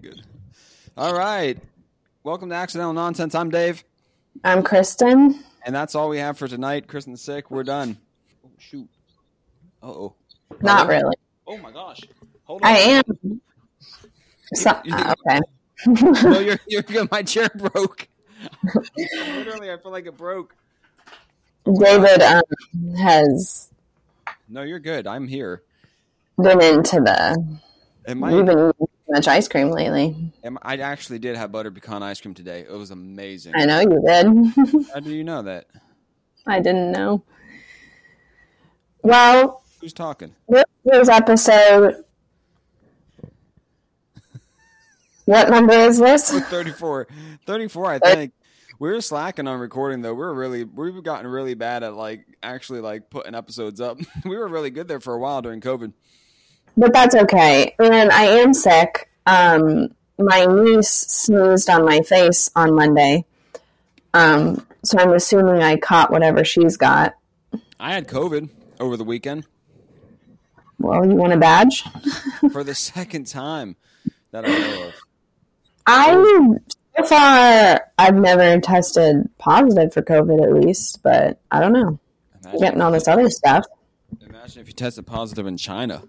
good. All right. Welcome to Accidental Nonsense. I'm Dave. I'm Kristen. And that's all we have for tonight. Kristen's sick. We're done. Oh, shoot. Uh oh. Not really. Oh my gosh. Hold on. I am. So, uh, okay. no, you're, you're good. My chair broke. Literally, I feel like it broke. David um, has No, you're good. I'm here. been into the. Am We've been eating too much ice cream lately. I actually did have butter pecan ice cream today. It was amazing. I know you did. How do you know that? I didn't know. Well, Who's talking? this was episode. What number is this? 34. 34, I think. We were slacking on recording though. We were really we've gotten really bad at like actually like putting episodes up. we were really good there for a while during COVID. But that's okay. And I am sick. Um, my niece sneezed on my face on Monday. Um, so I'm assuming I caught whatever she's got. I had COVID over the weekend Well, you want a badge? for the second time that I know of. I so far I've never tested positive for COVID at least, but I don't know. Imagine, Getting all this other stuff. imagine if you tested positive in China.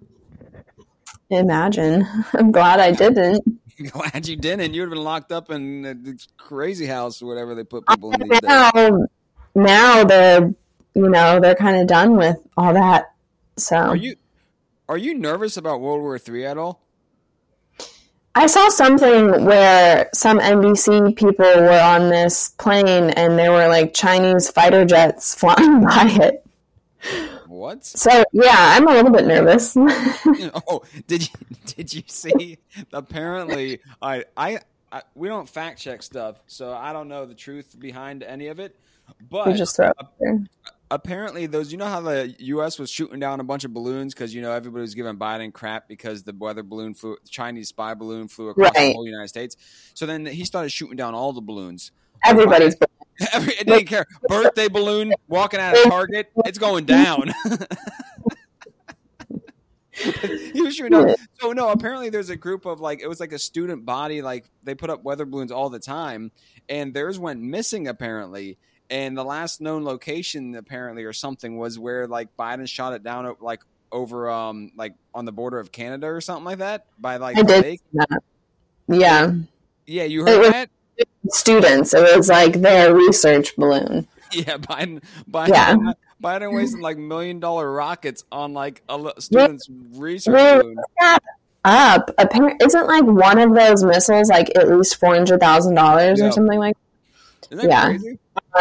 Imagine. I'm glad I didn't. Glad you didn't. You would have been locked up in the crazy house or whatever they put people in these days. Now, now they're you know they're kind of done with all that. So Are you are you nervous about World War Three at all? I saw something where some NBC people were on this plane and there were like Chinese fighter jets flying by it. What? So yeah, I'm a little bit nervous. oh, did you did you see? Apparently, I, I I we don't fact check stuff, so I don't know the truth behind any of it. you But just throw apparently, those you know how the U.S. was shooting down a bunch of balloons because you know everybody was giving Biden crap because the weather balloon flew, Chinese spy balloon flew across the whole United States. So then he started shooting down all the balloons. Everybody's Every, it didn't care. Birthday balloon walking out of Target, it's going down. you was know. So no, apparently there's a group of like it was like a student body, like they put up weather balloons all the time, and theirs went missing apparently. And the last known location apparently or something was where like Biden shot it down like over um like on the border of Canada or something like that by like I did that. Yeah, Yeah, you heard that? Students. It was like their research balloon. Yeah, Biden, Biden, Yeah. Biden wasted mm-hmm. like million dollar rockets on like a student's research Well, balloon. Up, apparent isn't like one of those missiles like at least four hundred thousand dollars or something like. Isn't that yeah. crazy?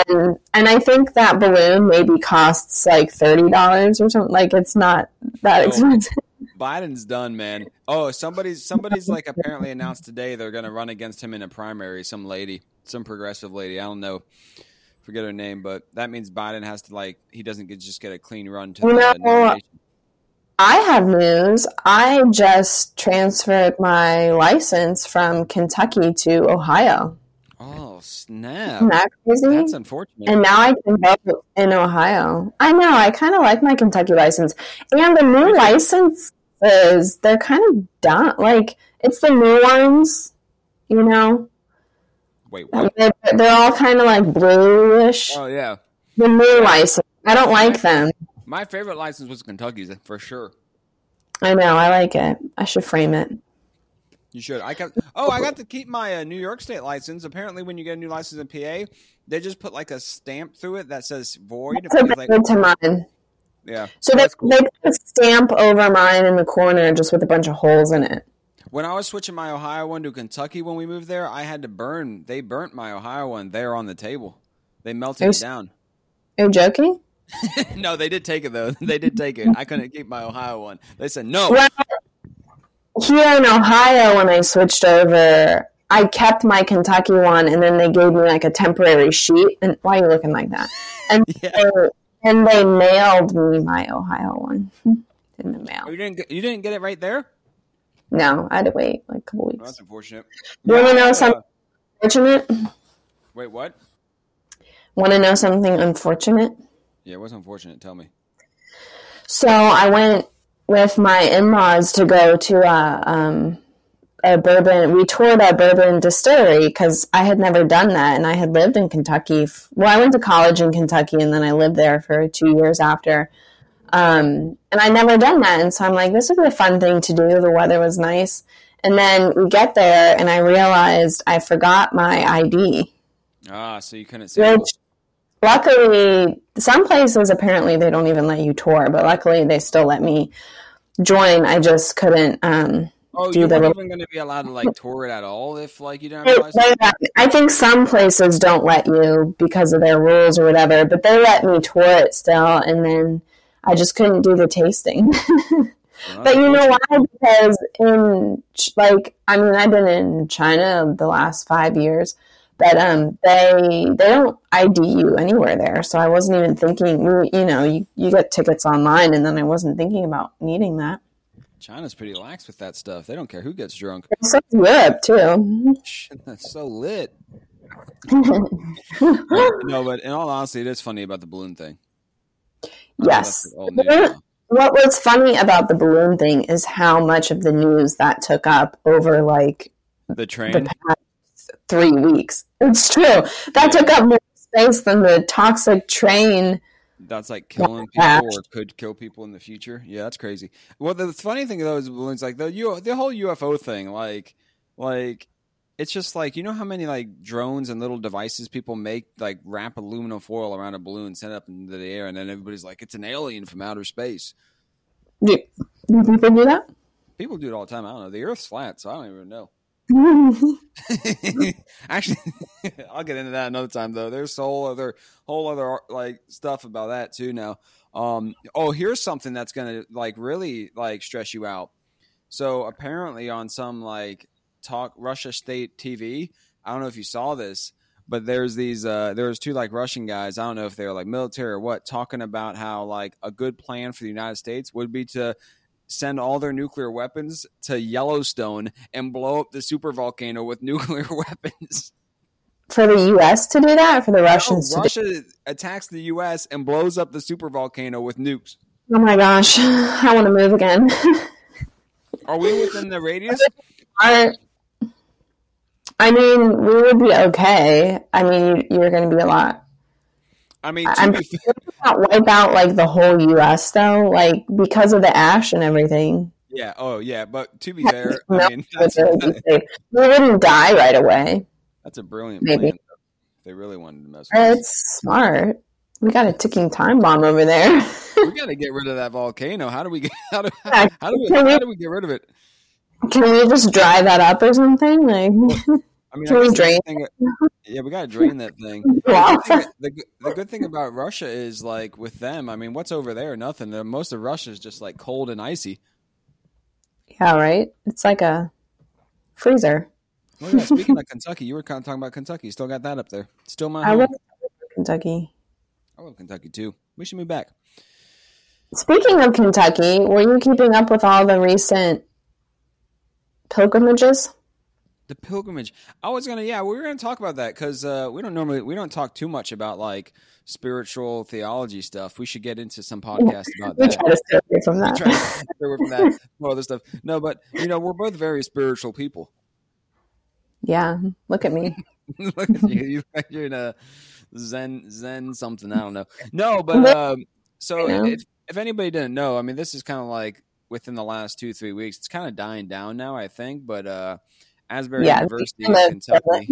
And, and I think that balloon maybe costs like thirty dollars or something. Like it's not that Oh. expensive. Biden's done, man. Oh, somebody's somebody's like apparently announced today they're going to run against him in a primary. Some lady, some progressive lady. I don't know, forget her name, but that means Biden has to like he doesn't get just get a clean run to the know. I have news. I just transferred my license from Kentucky to Ohio. Oh snap! Isn't that crazy? That's unfortunate. and now I can vote in Ohio. I know. I kind of like my Kentucky license, and the new licenses they're kind of done. Like it's the new ones, you know. Wait, what? They're, they're all kind of like bluish. Oh yeah, The new license. I don't like them. my favorite license was Kentucky's for sure. I know. I like it. I should frame it. You should. I got. Oh, I got to keep my uh, New York State license. Apparently, when you get a new license in PA, they just put like a stamp through it that says void. Because, like, to mine. Yeah. So they, cool. they put a stamp over mine in the corner just with a bunch of holes in it. When I was switching my Ohio one to Kentucky when we moved there, I had to burn. They burnt my Ohio one there on the table. They melted it There's- down. Are you joking? no, they did take it though. They did take it. I couldn't keep my Ohio one. They said no. Well, here in Ohio, when I switched over, I kept my Kentucky one, and then they gave me like a temporary sheet. And why are you looking like that? And Yeah. they, and they mailed me my Ohio one in the mail. Oh, you didn't. Get, you didn't get it right there. No, I had to wait like a couple Oh, weeks. that's unfortunate. You want to Yeah, know uh, something unfortunate? Wait, what? Want to know something unfortunate? Yeah, it was unfortunate. Tell me. So I went with my in-laws to go to a um, a bourbon. We toured a bourbon distillery because I had never done that, and I had lived in Kentucky. Well, I went to college in Kentucky, and then I lived there for two years after. Um, and I never done that, and so I'm like, this would be a fun thing to do. The weather was nice, and then we get there, and I realized I forgot my ID. Ah, so you couldn't see. Which, luckily, some places apparently they don't even let you tour, but luckily they still let me join. I just couldn't. Um, Oh, do you the weren't even going to be allowed to like tour it at all if like you don't have a? They- they- I think some places don't let you because of their rules or whatever, but they let me tour it still, and then I just couldn't do the tasting. Well, but you know why? Because in like, I mean, I've been in China the last five years, but um, they they don't ID you anywhere there, so I wasn't even thinking. You know, you you get tickets online, and then I wasn't thinking about needing that. China's pretty lax with that stuff. They don't care who gets drunk. So is Europe too. That's so lit. no, but in all honesty, it is funny about the balloon thing. Yes. that's old news now. What was funny about the balloon thing is how much of the news that took up over like The the train. past three weeks. It's true. That took up more space than the toxic train. That's like killing people or could kill people in the future. Yeah, that's crazy. Well, the funny thing though is balloons like the U- the whole UFO thing. Like, like it's just like you know how many like drones and little devices people make like wrap aluminum foil around a balloon, send it up into the air, and then everybody's like, it's an alien from outer space. Do, do people do that? People do it all the time. I don't know. The Earth's flat, so I don't even know. Actually, I'll get into that another time though. There's a whole other whole other like stuff about that too now. Um oh, here's something that's to like really like stress you out. So apparently on some like talk Russia state TV, I don't know if you saw this, but there's these uh there's two like Russian guys, I don't know if they're like military or what, talking about how like a good plan for the United States would be to send all their nuclear weapons to Yellowstone and blow up the super volcano with nuclear weapons. for the U.S. to do that, or for the Russians No, to do? Russia attacks the U.S. and blows up the super volcano with nukes. Oh my gosh, I want to move again. Are we within the radius? Are- I mean, we would be okay. I mean, you, you're going to be a lot. I mean, I'm be Not wipe out like the whole U.S. though, like because of the ash and everything. yeah, oh yeah, but to be fair, No, I mean that's, Would really be safe. we wouldn't die right away. that's a brilliant Maybe. plan. They really wanted to mess with us. It's smart. We got a ticking time bomb over there. We got to get rid of that volcano. How do we get? How do, Yeah, how do we? we- How do we get rid of it? Can we just dry that up or something? Like, I mean, I the thing- yeah, we got to drain that thing. The, good thing, the, the good thing about Russia is like with them. I mean, what's over there? Nothing. The- Most of Russia is just like cold and icy. yeah, right. It's like a freezer. Well, yeah, speaking of Kentucky, you were kind of talking about Kentucky. Still got that up there. Still my I home. love Kentucky. I love Kentucky too. We should move back. Speaking of Kentucky, were you keeping up with all the recent pilgrimages? The pilgrimage. I was gonna, yeah, we were gonna talk about that because uh, we don't normally we don't talk too much about like spiritual theology stuff. We should get into some podcast about We that. try to stay away from We that. try to away from that, no other stuff. No, but you know, we're both very spiritual people. Yeah, look at me. Look at you. You- You're in a Zen Zen something. I don't know. No, but um, so if if anybody didn't know, I mean, this is kind of like within the last two three weeks. It's kind of dying down now, I think. But uh, Asbury Yeah, University in Kentucky.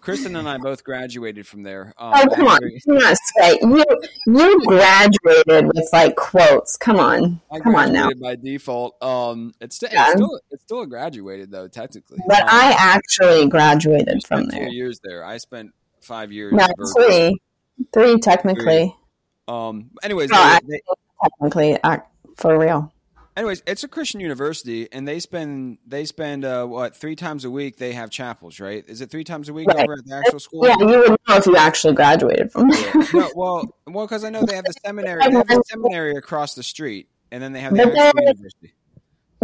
Kristen and I both graduated from there. Um, Oh, come on. Do not you you graduated with like quotes. Come on, I come on now. by default. Um, it's, st- Yeah. it's still it's still graduated though, technically. But Um, I actually graduated you from there. Two years there. I spent five years. No, three, three technically, Um. Anyways, No, they- I- they- technically, uh, for real. Anyways, it's a Christian university, and they spend they spend uh, what three times a week they have chapels, right? Is it three times a week Right. over at the actual school? Yeah, you would know if you actually graduated from there. No, well, well, because I know they have the seminary. Have the seminary across the street, and then they have the But actual then- university.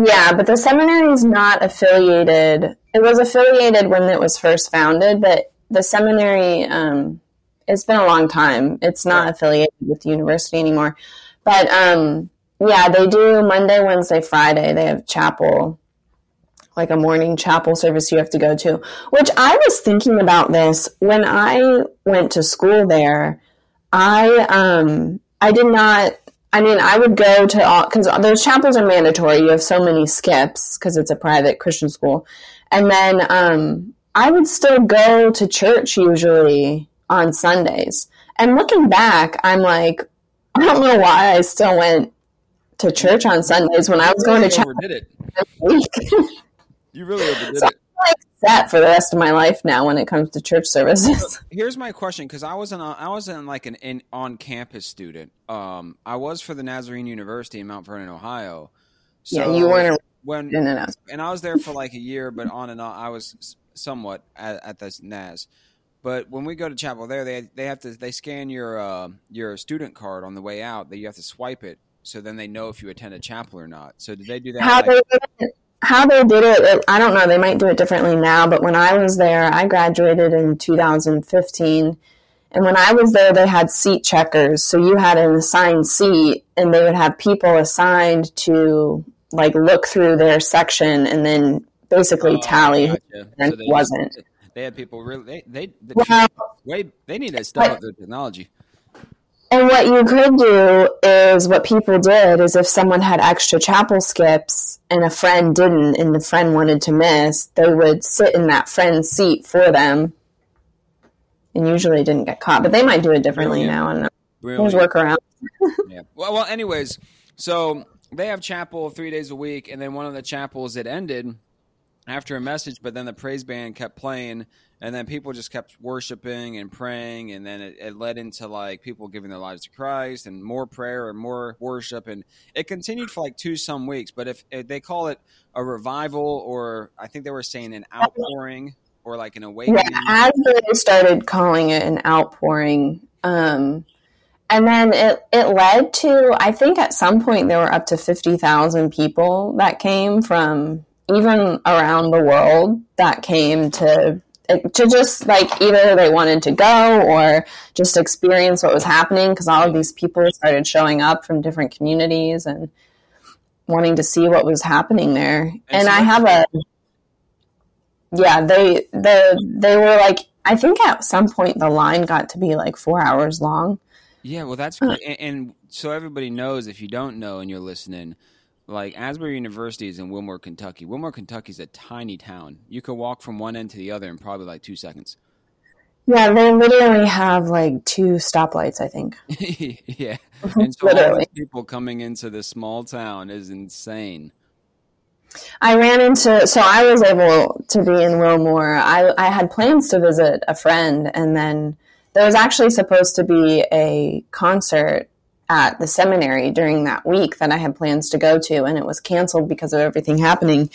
Yeah, but the seminary is not affiliated. It was affiliated when it was first founded, but the seminary, um, it's been a long time. It's not affiliated with the university anymore. But um, yeah, they do Monday, Wednesday, Friday. They have chapel like a morning chapel service you have to go to. Which I was thinking about this when I went to school there. I um I did not. I mean, I would go to all because those chapels are mandatory. You have so many skips because it's a private Christian school, and then um, I would still go to church usually on Sundays. And looking back, I'm like, I don't know why I still went to church on Sundays when I was going to church. You really overdid So it. I'm like set for the rest of my life now when it comes to church services. Here's my question because I wasn't I wasn't like an in, on campus student. Um, I was for the Nazarene University in Mount Vernon, Ohio. yeah, you weren't when in and out. and I was there for like a year, but on and on, I was somewhat at, at this NAS. But when we go to chapel there, they they have to they scan your uh, your student card on the way out. That you have to swipe it, so then they know if you attend a chapel or not. So did they do that? how like- they did it, how they did it, I don't know. They might do it differently now, but when I was there, I graduated in 2015, and when I was there, they had seat checkers. So you had an assigned seat, and they would have people assigned to like look through their section and then basically Oh, tally who gotcha. and So they wasn't. They had people really they they, they, Well, wait, they need to step up their technology. And what you could do is what people did is if someone had extra chapel skips and a friend didn't and the friend wanted to miss, they would sit in that friend's seat for them and usually didn't get caught. But they might do it differently Brilliant. now. And Brilliant. there's workaround. Yeah. Well, well. Anyways, so they have chapel three days a week, and then one of the chapels it ended after a message, but then the praise band kept playing, and then people just kept worshiping and praying, and then it, it led into like people giving their lives to Christ and more prayer and more worship, and it continued for like two some weeks. But if, if they call it a revival, or I think they were saying an outpouring, or like an awakening, Yeah, as they started calling it an outpouring. Um, and then it, it led to, I think at some point there were up to 50,000 people that came from even around the world that came to to just like either they wanted to go or just experience what was happening because all of these people started showing up from different communities and wanting to see what was happening there. And, so I have a yeah, they the they were like I think at some point the line got to be like four hours long. Yeah, well, that's great. And, and so everybody knows, if you don't know and you're listening, like Asbury University is in Wilmore, Kentucky. Wilmore, Kentucky is a tiny town. You could walk from one end to the other in probably like two seconds. Yeah, they literally have like two stoplights, I think. yeah. Mm-hmm. And so all these people coming into this small town is insane. I ran into so I was able to be in Wilmore. I I had plans to visit a friend and then there was actually supposed to be a concert at the seminary during that week that I had plans to go to and it was canceled because of everything happening.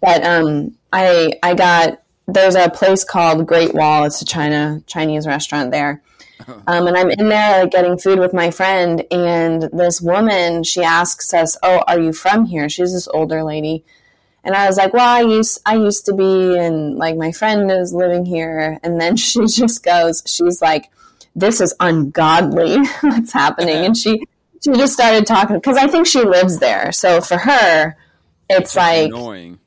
But um I I got there's a place called Great Wall. It's a China Chinese restaurant there. Um, and I'm in there like, getting food with my friend, and this woman she asks us, "Oh, are you from here?" She's this older lady, and I was like, "Well, I used I used to be, and like my friend is living here." And then she just goes, she's like, "This is ungodly. What's happening?" And she she just started talking because I think she lives there, so for her, it's like annoying.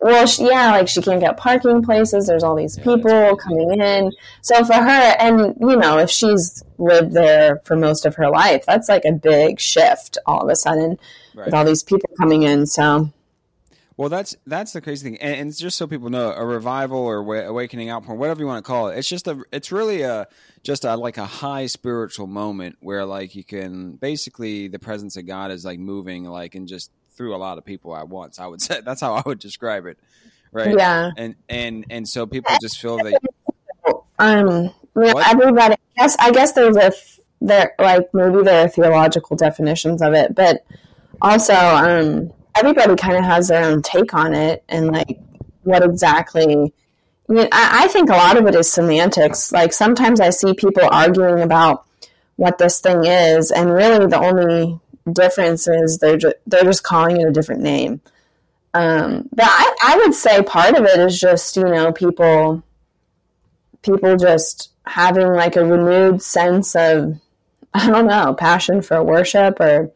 well, she, yeah, like she can't get parking places. There's all these Yeah, people coming in. So for her, and you know, if she's lived there for most of her life, that's like a big shift all of a sudden Right. with all these people coming in. So Well, that's that's the crazy thing, and, and it's just so people know, a revival or wa- awakening outpouring, whatever you want to call it. It's just a, it's really a just a like a high spiritual moment where like you can basically the presence of God is like moving like and just through a lot of people at once. I would say that's how I would describe it, right? yeah, And and and so people just feel that um, What? everybody. I guess I guess there's a there like maybe there are theological definitions of it, but also um, everybody kind of has their own take on it and like what exactly. I, mean, I, I think a lot of it is semantics. Like sometimes I see people arguing about what this thing is, and really the only difference is they're ju- they're just calling it a different name. Um, but I, I would say part of it is just you know people people just having like a renewed sense of I don't know passion for worship or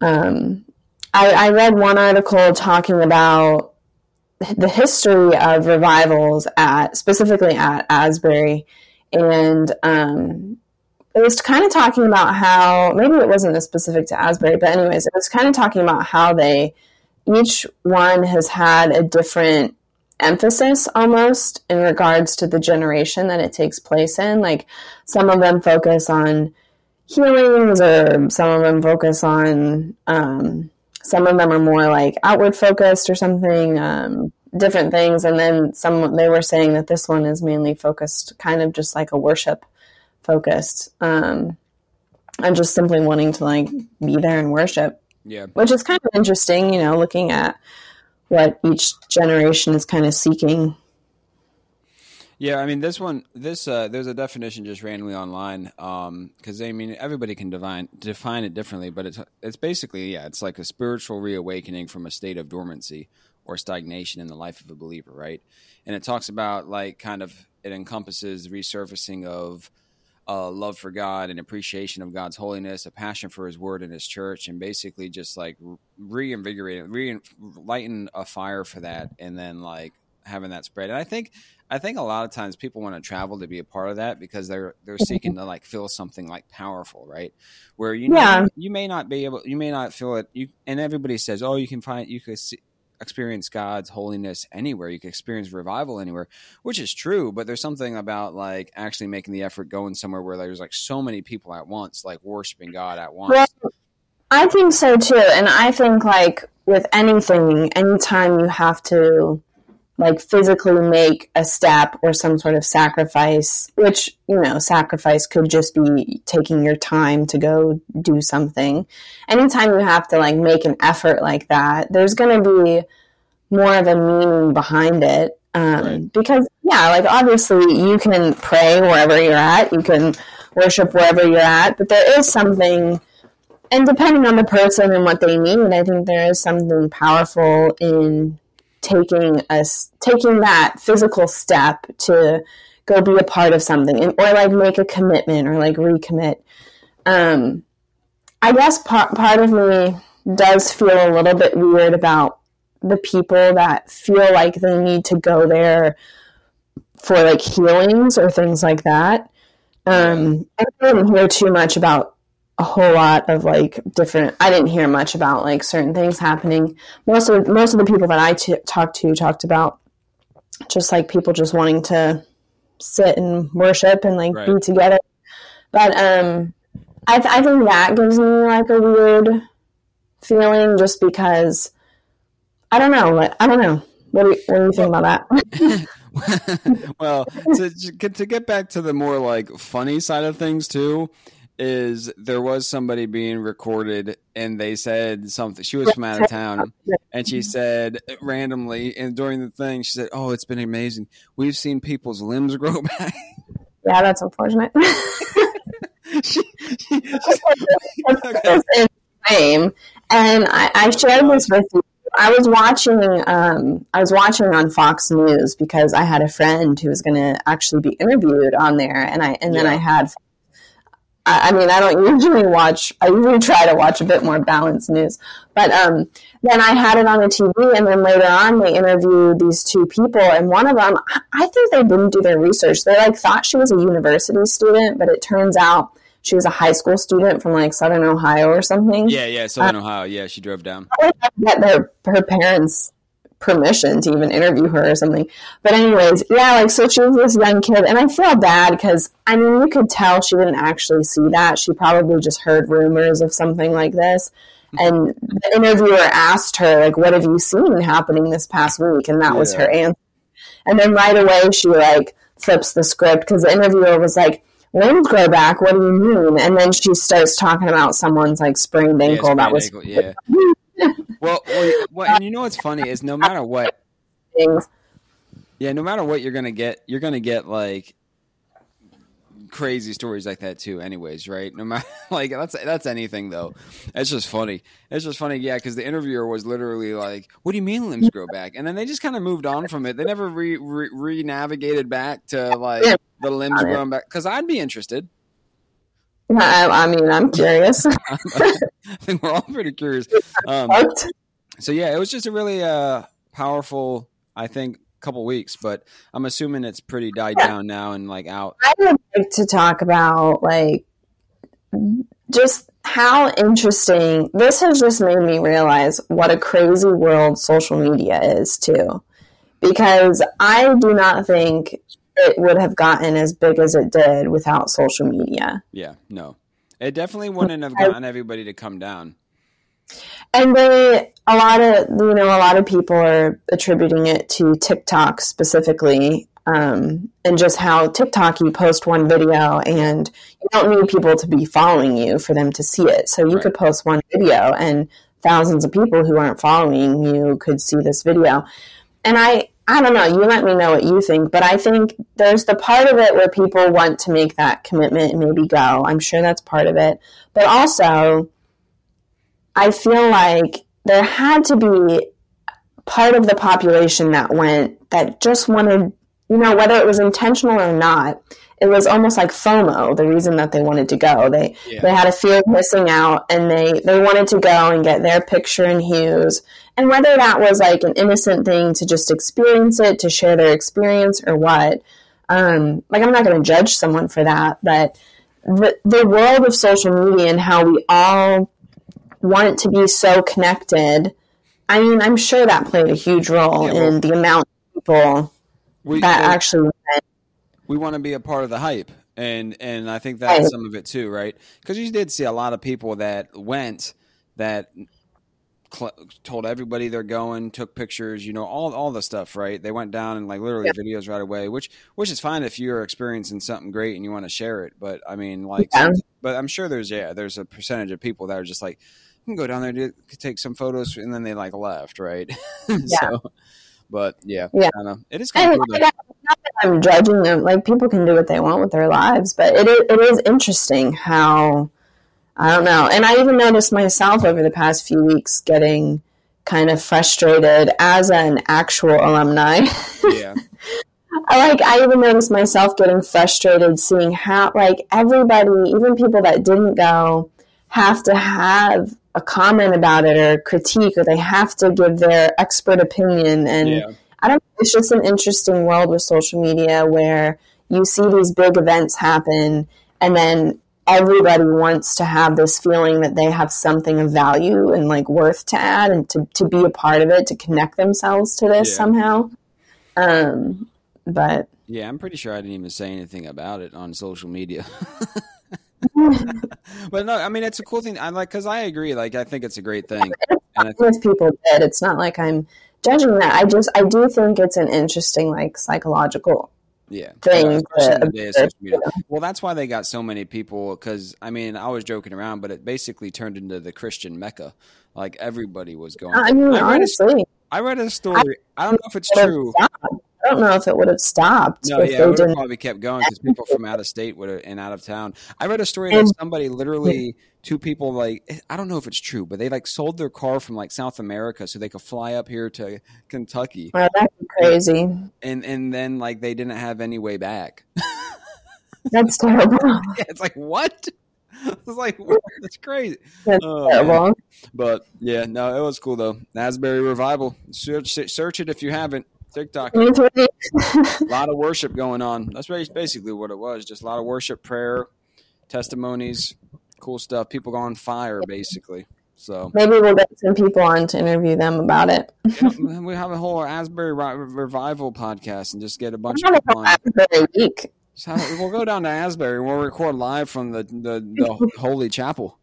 um, I, I read one article talking about the history of revivals at specifically at Asbury, and um, it was kind of talking about how maybe it wasn't as specific to Asbury, but anyways, it was kind of talking about how they each one has had a different emphasis almost in regards to the generation that it takes place in. Like some of them focus on healings, or some of them focus on um, some of them are more like outward focused or something. Um, different things and then some they were saying that this one is mainly focused kind of just like a worship focused. Um, I'm just simply wanting to like be there and worship. Yeah. Which is kind of interesting, you know, looking at what each generation is kind of seeking. Yeah, I mean this one, this uh, there's a definition just randomly online because um, I mean everybody can define define it differently, but it's it's basically yeah, it's like a spiritual reawakening from a state of dormancy or stagnation in the life of a believer, right? And it talks about like kind of it encompasses resurfacing of a love for God and appreciation of God's holiness, a passion for His Word and His church, and basically just like reinvigorate, re- lighten a fire for that, and then like having that spread. And I think, I think a lot of times people want to travel to be a part of that because they're they're mm-hmm. seeking to like feel something like powerful, right? Where you know yeah. you may not be able, you may not feel it. You and everybody says, oh, you can find, you could see, experience God's holiness anywhere. You can experience revival anywhere, which is true. But there's something about like actually making the effort going somewhere where there's like so many people at once, like worshiping God at once. Well, I think so too. And I think like with anything, anytime you have to like physically make a step or some sort of sacrifice, which, you know, sacrifice could just be taking your time to go do something. Anytime you have to like make an effort like that, there's going to be more of a meaning behind it. Um, right. Because, yeah, like obviously you can pray wherever you're at, you can worship wherever you're at, but there is something, and depending on the person and what they need, I think there is something powerful in taking us taking that physical step to go be a part of something and, or like make a commitment or like recommit. Um, i guess part, part of me does feel a little bit weird about the people that feel like they need to go there for like healings or things like that. Um, i didn't hear too much about a whole lot of like different i didn't hear much about like certain things happening. Most of most of the people that I t- talked to talked about just like people just wanting to sit and worship and like right. be together. But um I, th- I think that gives me like a weird feeling just because i don't know what i don't know. What do you, what do you think about that? Well to, to get back to the more like funny side of things too is there was somebody being recorded and they said something she was from out of town and she said randomly and during the thing she said oh it's been amazing. We've seen people's limbs grow back. Yeah that's unfortunate. She, she, name and I, I shared this with you. I was watching. Um, I was watching on Fox News because I had a friend who was going to actually be interviewed on there, and I and then. I had I, mean, I don't usually watch. I usually try to watch a bit more balanced news, but um, then I had it on the TV, and then later on they interviewed these two people, and one of them, I think they didn't do their research. They like thought she was a university student, but it turns out she was a high school student from like Southern Ohio or something. Yeah, yeah, Southern um, Ohio. Yeah, she drove down. That their her parents permission to even interview her or something. But anyways, yeah, like so she was this young kid, and I feel bad because I mean you could tell she didn't actually see that. She probably just heard rumors of something like this. And the interviewer asked her, like, what have you seen happening this past week? And that yeah. was her answer. And then right away she like flips the script because the interviewer was like, limbs grow back. What do you mean? And then she starts talking about someone's like sprained ankle yeah, sprained that was ankle, yeah. well, well, well, and you know what's funny is no matter what, yeah, no matter what you're gonna get, you're gonna get like crazy stories like that too. Anyways, right? No matter like that's that's anything though. It's just funny. It's just funny, yeah, because the interviewer was literally like, "What do you mean limbs grow back?" And then they just kind of moved on from it. They never re re navigated back to like the limbs growing back. Because I'd be interested. I, I mean, I'm curious. I think we're all pretty curious. Um, so yeah, it was just a really uh, powerful I think couple weeks, but I'm assuming it's pretty died yeah. down now and like out. I would like to talk about like just how interesting this has just made me realize what a crazy world social media is too because i do not think it would have gotten as big as it did without social media yeah no it definitely wouldn't have gotten everybody to come down and they a lot of you know a lot of people are attributing it to tiktok specifically um, and just how TikTok you post one video and you don't need people to be following you for them to see it. So you right. could post one video and thousands of people who aren't following you could see this video. And I I don't know, you let me know what you think, but I think there's the part of it where people want to make that commitment and maybe go. I'm sure that's part of it. But also I feel like there had to be part of the population that went that just wanted you know, whether it was intentional or not, it was almost like FOMO, the reason that they wanted to go. They yeah. they had a fear of missing out and they, they wanted to go and get their picture in Hughes. And whether that was like an innocent thing to just experience it, to share their experience or what, um, like I'm not going to judge someone for that, but the, the world of social media and how we all want to be so connected, I mean, I'm sure that played a huge role yeah, well, in the amount of people we, that well, actually we want to be a part of the hype and and I think that's right. some of it too, right? Because you did see a lot of people that went that cl- told everybody they're going, took pictures, you know, all all the stuff, right? They went down and like literally yeah. videos right away, which which is fine if you're experiencing something great and you want to share it. But I mean, like, yeah. but I'm sure there's yeah, there's a percentage of people that are just like, you can go down there to take some photos, and then they like left, right? Yeah. so, but yeah, yeah, it is kind of cool. Not that I'm judging them. Like people can do what they want with their lives, but it is, it is interesting how I don't know. And I even noticed myself over the past few weeks getting kind of frustrated as an actual alumni. Yeah. I like I even noticed myself getting frustrated seeing how like everybody, even people that didn't go, have to have a comment about it or critique or they have to give their expert opinion and yeah. I don't know. it's just an interesting world with social media where you see these big events happen and then everybody wants to have this feeling that they have something of value and like worth to add and to, to be a part of it to connect themselves to this yeah. somehow um but yeah i'm pretty sure i didn't even say anything about it on social media but no, I mean it's a cool thing. I like because I agree. Like I think it's a great thing. And if people did, it's not like I'm judging that. I just I do think it's an interesting like psychological yeah thing. well, that's why they got so many people. Because I mean, I was joking around, but it basically turned into the Christian mecca. Like everybody was going. I mean, I honestly, a, I read a story. I, I don't know if it's true. I don't know if it would have stopped. No, yeah, it would have probably kept going because people from out of state would have and out of town. I read a story that somebody literally two people like eh, I don't know if it's true, but they like sold their car from like South America so they could fly up here to Kentucky. Wow, that's crazy. And and then like they didn't have any way back. That's terrible. yeah, it's like what? It's like that's crazy. That's oh, terrible. But yeah, no, it was cool though. Asbury revival. Search search it if you haven't. TikTok. a lot of worship going on. That's basically what it was. Just a lot of worship, prayer, testimonies, cool stuff. People go on fire, basically. So maybe we'll get some people on to interview them about it. yeah, we have a whole Asbury revival podcast and just get a bunch of people on. Asbury week. So we'll go down to Asbury. We'll record live from the the, the Holy Chapel.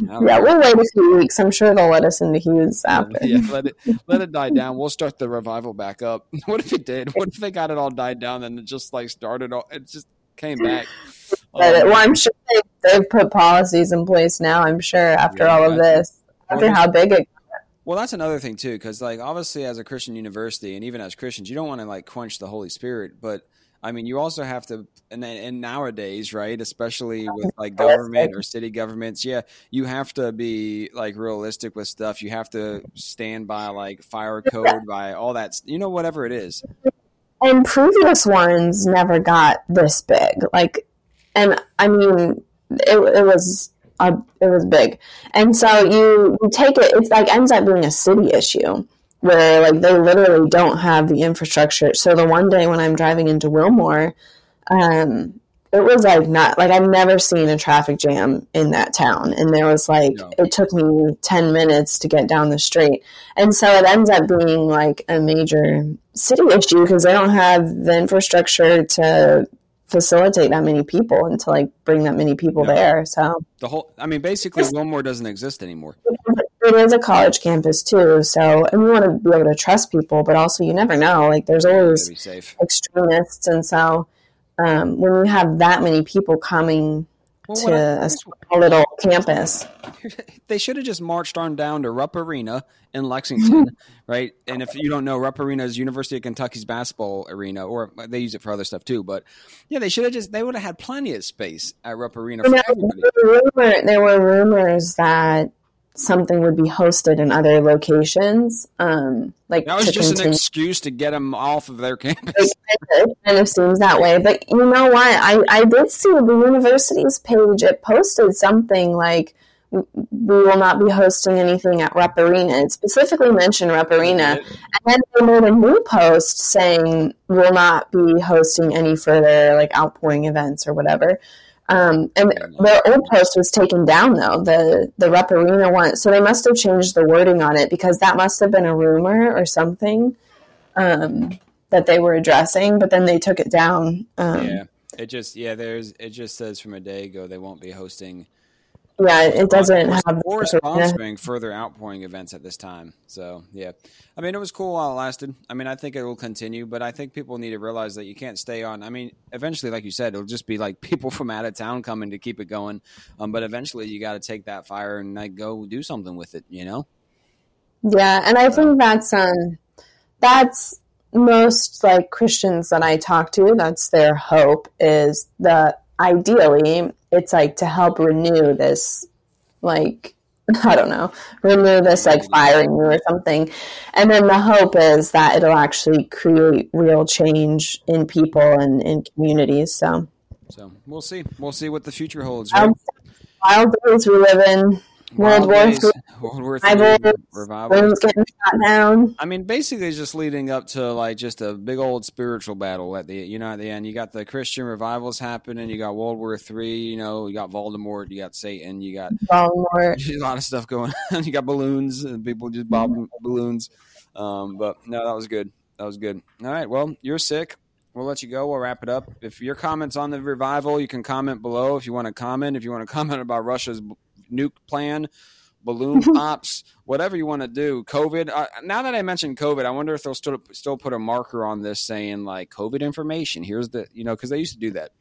Yeah, we'll wait a few weeks. I'm sure they'll let us into Hughes after. Yeah, let it let it die down. We'll start the revival back up. What if it did? What if they got it all died down and it just like started? All, it just came back. Um, well, I'm sure they, have put policies in place now. I'm sure after yeah, all of this, after how big it. Well, that's another thing too, because like obviously as a Christian university and even as Christians, you don't want to like quench the Holy Spirit, but I mean, you also have to, and, and nowadays, right, especially with like government or city governments, yeah, you have to be like realistic with stuff. You have to stand by like fire code, by all that, you know, whatever it is. And previous ones never got this big. Like, and I mean, it, it was it was big, and so you you take it. It's like ends up being a city issue where like they literally don't have the infrastructure. So the one day when I'm driving into Wilmore, um, it was like not like I've never seen a traffic jam in that town, and there was like no. it took me ten minutes to get down the street, and so it ends up being like a major city issue because they don't have the infrastructure to facilitate that many people and to like bring that many people no. there. So the whole, I mean, basically, Wilmore doesn't exist anymore. It is a college campus too, so and we want to be able to trust people, but also you never know. Like there's always extremists, and so um, when you have that many people coming well, to I, a small little campus. They should have just marched on down to Rupp Arena in Lexington, right? And if you don't know, Rupp Arena is University of Kentucky's basketball arena, or they use it for other stuff too. But yeah, they should have just they would have had plenty of space at Rupp Arena. For there, were there were rumors that something would be hosted in other locations. Um, like that was just continue. an excuse to get them off of their campus. It kind of seems that way, but you know what? I I did see the university's page. It posted something like we will not be hosting anything at Rupp Arena. It specifically mentioned Rupp Arena. And then they made a new post saying we'll not be hosting any further like outpouring events or whatever. Um, and their old post was taken down though the the Rupp Arena one, so they must have changed the wording on it because that must have been a rumor or something um, that they were addressing, but then they took it down. Um, yeah, it just yeah, there's it just says from a day ago they won't be hosting yeah, it doesn't or, have or sponsoring further outpouring events at this time. So yeah, I mean it was cool while it lasted. I mean I think it will continue, but I think people need to realize that you can't stay on. I mean eventually, like you said, it'll just be like people from out of town coming to keep it going. Um, but eventually you got to take that fire and like go do something with it. You know? Yeah, and I think that's um that's most like Christians that I talk to. That's their hope is that ideally it's like to help renew this like I don't know, renew this like fire in you or something. And then the hope is that it'll actually create real change in people and in communities. So So we'll see. We'll see what the future holds. Right? Um, wild days we live in. World War III, World War revival. getting shot down. I mean, basically, it's just leading up to like just a big old spiritual battle at the you know at the end. You got the Christian revivals happening. You got World War Three. You know, you got Voldemort. You got Satan. You got Voldemort. a lot of stuff going. on. you got balloons and people just bob balloons. Um, but no, that was good. That was good. All right. Well, you're sick. We'll let you go. We'll wrap it up. If your comments on the revival, you can comment below. If you want to comment, if you want to comment about Russia's nuke plan, balloon pops, whatever you want to do. COVID. Uh, now that I mentioned COVID, I wonder if they'll still still put a marker on this saying like COVID information. Here's the you know because they used to do that,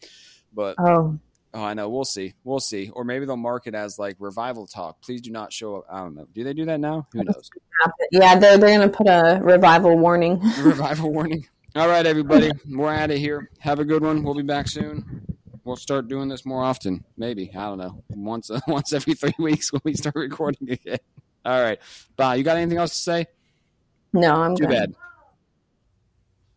but oh. Oh, I know. We'll see. We'll see. Or maybe they'll mark it as like revival talk. Please do not show up. I don't know. Do they do that now? Who knows? Yeah, they're, they're going to put a revival warning. revival warning. All right, everybody. We're out of here. Have a good one. We'll be back soon we'll start doing this more often. Maybe I don't know. Once once every three weeks when we start recording again. All right, bye. You got anything else to say? No, I'm too good. bad.